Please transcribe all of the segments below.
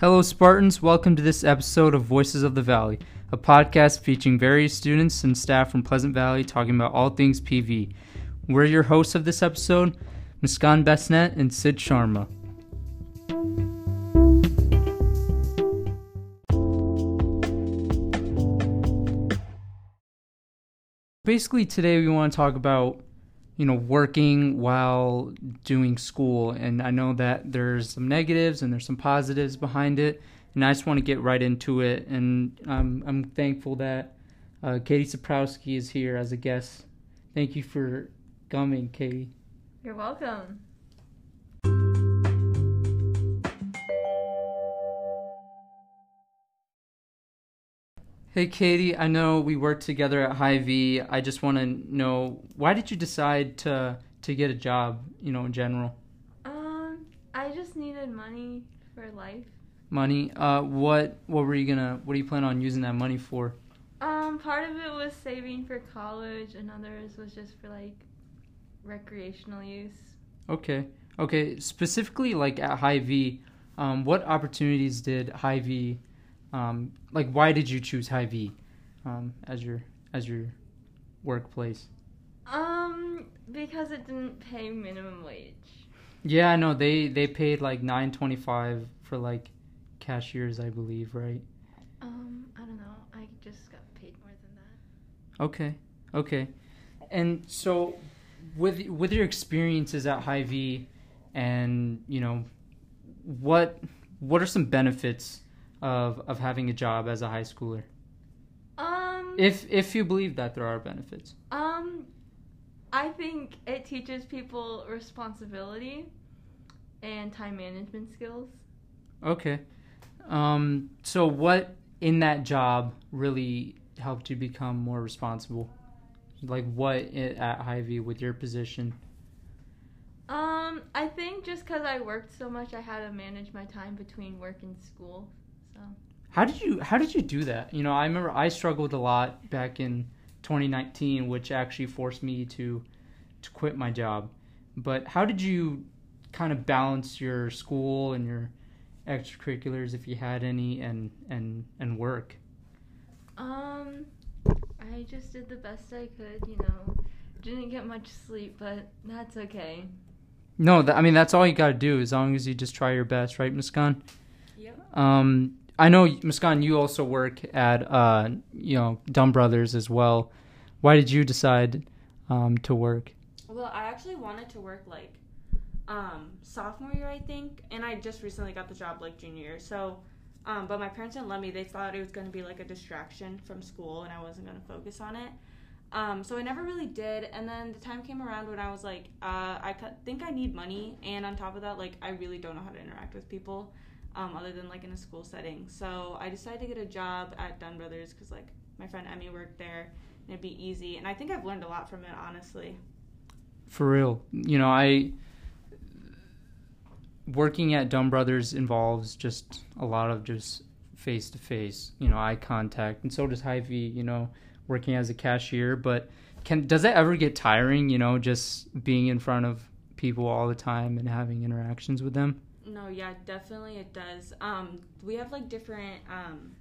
Hello, Spartans. Welcome to this episode of Voices of the Valley, a podcast featuring various students and staff from Pleasant Valley talking about all things PV. We're your hosts of this episode, Muskan Besnet and Sid Sharma. Basically, today we want to talk about you know working while doing school. And i know that there's some negatives and there's some positives behind it. And i just want to get right into it. And um, i'm thankful that uh, katie saprowski is here as a guest. Thank you for coming katie. You're welcome. Hey katie i know we worked together at Hy-Vee i just want to know why did you decide to to get a job you know in general Um, I just needed money for life. money uh what what were you gonna what do you plan on using that money for Um, part of it was saving for college, and others was just for like recreational use. Okay. Okay. Specifically, like at Hy-Vee, um, what opportunities did Hy-Vee, um, like, why did you choose Hy-Vee, um, as your as your workplace? Um, because it didn't pay minimum wage. Yeah, I know they they paid like nine twenty five for like cashiers, I believe, right? Um, I don't know. I just got paid more than that. Okay. Okay. And so, with with your experiences at Hy-Vee, and you know, what what are some benefits of of having a job as a high schooler? Um, If if you believe that there are benefits. um, I think it teaches people responsibility and time management skills. Okay. Um. So what in that job really helped you become more responsible? Like what at Hy-Vee with your position? Um, I think just because I worked so much, I had to manage my time between work and school. So, How did you How did you do that? You know, I remember I struggled a lot back in 2019, which actually forced me to to quit my job. But how did you kind of balance your school and your extracurriculars, if you had any, and and and work? um, I just did the best I could, you know. Didn't get much sleep, but that's okay. No, th- I mean that's all you got to do as long as you just try your best, right, Miss Muskan? Yep. Um, I know Muskan, you also work at uh, you know, Dunn Brothers as well. Why did you decide um, to work? Well, I actually wanted to work like um, sophomore year, I think, and I just recently got the job like junior year. So, um, but my parents didn't let me. They thought it was going to be like a distraction from school, and I wasn't going to focus on it. Um, so I never really did. And then the time came around when I was like, uh, I think I need money, and on top of that, like I really don't know how to interact with people, um, other than like in a school setting. So I decided to get a job at Dunn Brothers because like my friend Emmy worked there, and it'd be easy. And I think I've learned a lot from it, honestly. For real, you know, I working at Dunn Brothers involves just a lot of just face to face, you know, eye contact, and so does Hy-Vee, you know, working as a cashier. But can does that ever get tiring? You know, just being in front of people all the time and having interactions with them. No, yeah, definitely it does. Um, we have like different, um,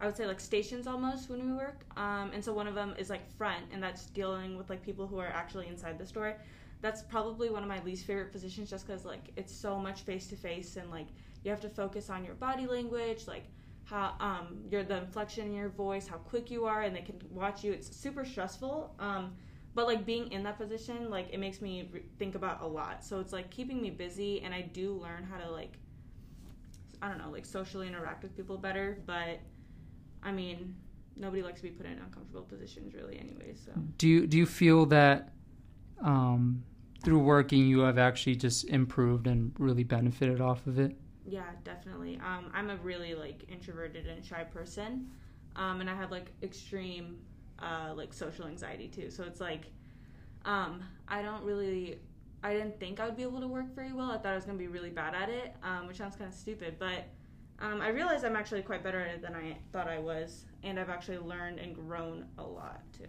I would say like stations almost when we work. Um, and so one of them is like front, and that's dealing with like people who are actually inside the store. That's probably one of my least favorite positions, just because like it's so much face to face, and like you have to focus on your body language, like how um your the inflection in your voice, how quick you are, and they can watch you. It's super stressful. Um, but like being in that position like it makes me re- think about a lot. So it's like keeping me busy and i do learn how to like i don't know like socially interact with people better but i mean nobody likes to be put in uncomfortable positions really anyway so. Do you do you feel that um, through working you have actually just improved and really benefited off of it? yeah definitely. Um, i'm a really like introverted and shy person. Um, and i have like extreme uh, like social anxiety too. So it's like um, i don't really i didn't think i would be able to work very well. I thought i was going to be really bad at it um, which sounds kind of stupid but um, i realized i'm actually quite better at it than i thought i was and i've actually learned and grown a lot too.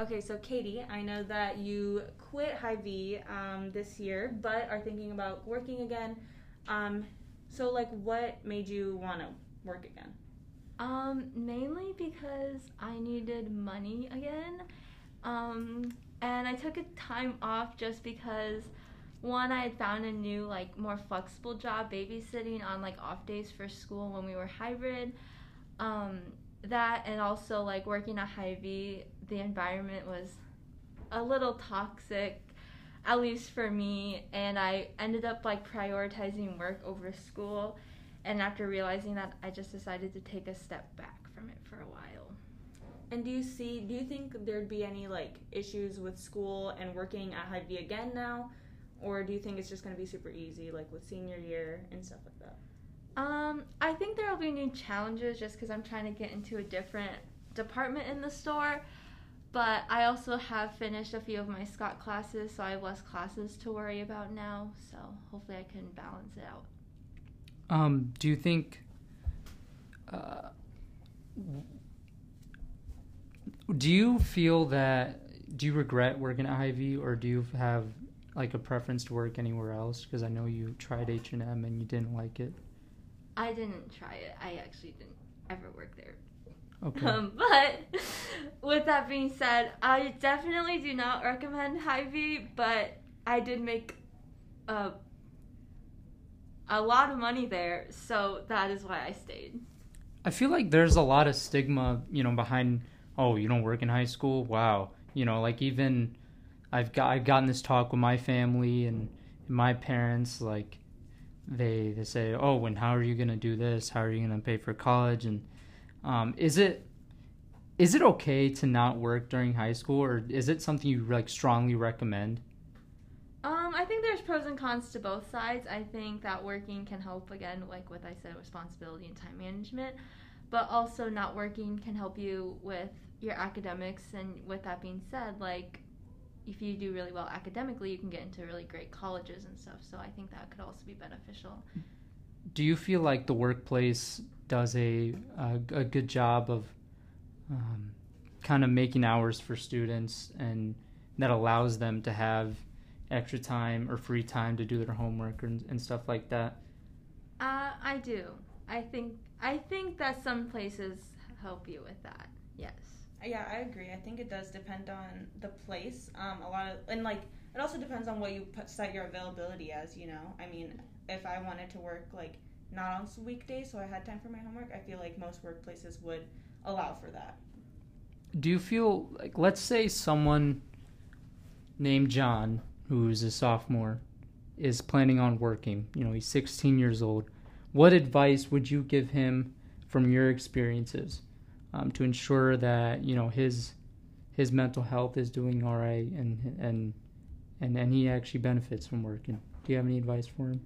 Okay, so Katie, I know that you quit Hy-Vee um, this year, but are thinking about working again. Um, so, like, what made you want to work again? Um, mainly because I needed money again. Um, and I took a time off just because one, I had found a new, like, more flexible job babysitting on like off days for school when we were hybrid. Um, that and also like working at Hy-Vee, the environment was a little toxic, at least for me, and I ended up like prioritizing work over school. And after realizing that, I just decided to take a step back from it for a while. And do you see, do you think there'd be any like issues with school and working at Hy-Vee again now? Or do you think it's just going to be super easy, like with senior year and stuff like that? Um, I think there will be new challenges just because I'm trying to get into a different department in the store. But I also have finished a few of my Scott classes, so I have less classes to worry about now. So hopefully I can balance it out. Um, do you think? Uh, do you feel that? Do you regret working at Hy-Vee, or do you have like a preference to work anywhere else? Because I know you tried H and M and you didn't like it. I didn't try it. I actually didn't ever work there. Okay. Um, but with that being said, I definitely do not recommend Hy-Vee, but I did make a a lot of money there, so that is why I stayed. I feel like there's a lot of stigma, you know, behind. Oh, you don't work in high school? Wow. You know, like even I've got I've gotten this talk with my family and my parents. Like they they say, oh, when how are you gonna do this? How are you gonna pay for college? And um, is it is it okay to not work during high school, or is it something you like strongly recommend? Um, I think there's pros and cons to both sides. I think that working can help again, like what I said, responsibility and time management, but also not working can help you with your academics. And with that being said, like if you do really well academically, you can get into really great colleges and stuff. So I think that could also be beneficial. Do you feel like the workplace does a a, a good job of um, kind of making hours for students and that allows them to have extra time or free time to do their homework and, and stuff like that? Uh, I do. I think I think that some places help you with that. Yes. Yeah, I agree. I think it does depend on the place. Um, a lot of and like it also depends on what you put, set your availability as. You know, I mean, if I wanted to work like not on weekdays, so I had time for my homework, I feel like most workplaces would allow for that. Do you feel like let's say someone named John, who's a sophomore, is planning on working. You know, he's 16 years old. What advice would you give him from your experiences? um, to ensure that you know his his mental health is doing all right and and and and he actually benefits from working. Do you have any advice for him?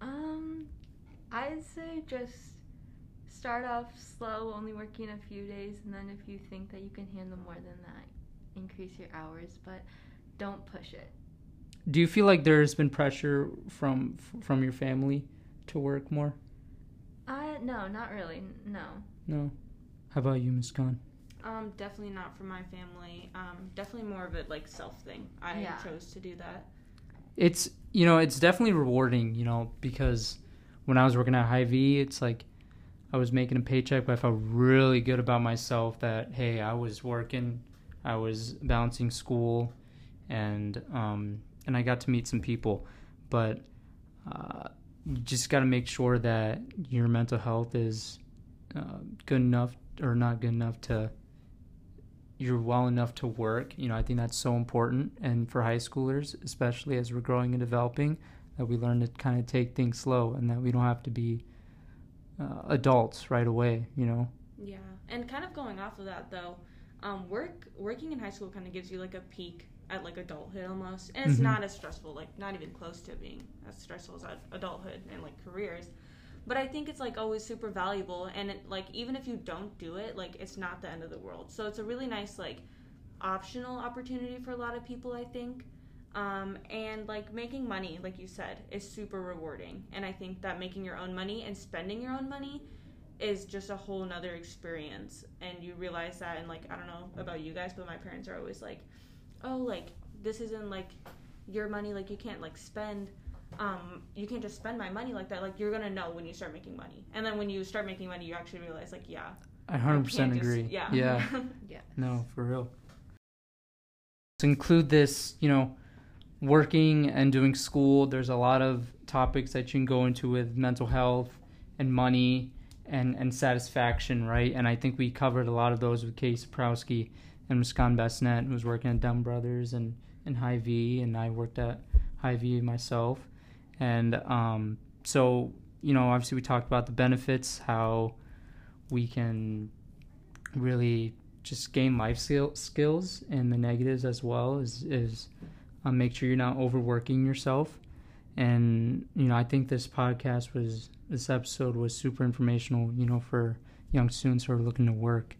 Um, I'd say just start off slow, only working a few days, and then if you think that you can handle more than that, increase your hours, but don't push it. Do you feel like there's been pressure from from your family to work more? Uh, no, not really. No. No. How about you, Miss Khan? Um, definitely not for my family. Um, definitely more of a like self thing. I yeah. chose to do that. It's you know it's definitely rewarding. You know because when I was working at Hy-Vee, it's like I was making a paycheck, but I felt really good about myself that hey, I was working, I was balancing school, and um, and I got to meet some people, but uh, you just got to make sure that your mental health is uh, good enough or not good enough to you're well enough to work. You know, I think that's so important. And for high schoolers, especially as we're growing and developing, that we learn to kind of take things slow and that we don't have to be uh, adults right away, you know? Yeah. And kind of going off of that, though, um, work working in high school kind of gives you like a peek at like adulthood almost. And it's mm-hmm. not as stressful, like not even close to being as stressful as adulthood and like careers but I think it's like always super valuable and it, like even if you don't do it like it's not the end of the world. So it's a really nice like optional opportunity for a lot of people I think. Um, and like making money like you said is super rewarding. And I think that making your own money and spending your own money is just a whole nother experience. And you realize that and like i don't know about you guys but my parents are always like oh like this isn't like your money like you can't like spend um you can't just spend my money like that like you're gonna know when you start making money and then when you start making money you actually realize like yeah I 100% can't just- agree. yeah Yeah. Yeah. No, for real. To include this, you know, working and doing school, there's a lot of topics that you can go into with mental health and money and, and satisfaction, right? And I think we covered a lot of those with Kay Saprowski and Muskan Besnet, who was working at Dunn Brothers and, and Hy-Vee, and I worked at Hy-Vee myself. And um, so, you know, obviously we talked about the benefits, how we can really just gain life skill, skills and the negatives as well is is um, make sure you're not overworking yourself. And you know i think this podcast was this episode was super informational you know for young students who are looking to work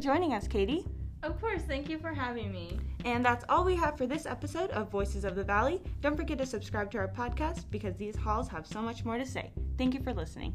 joining us katie Of course, thank you for having me. And that's all we have for this episode of Voices of the Valley. Don't forget to subscribe to our podcast because these halls have so much more to say. Thank you for listening.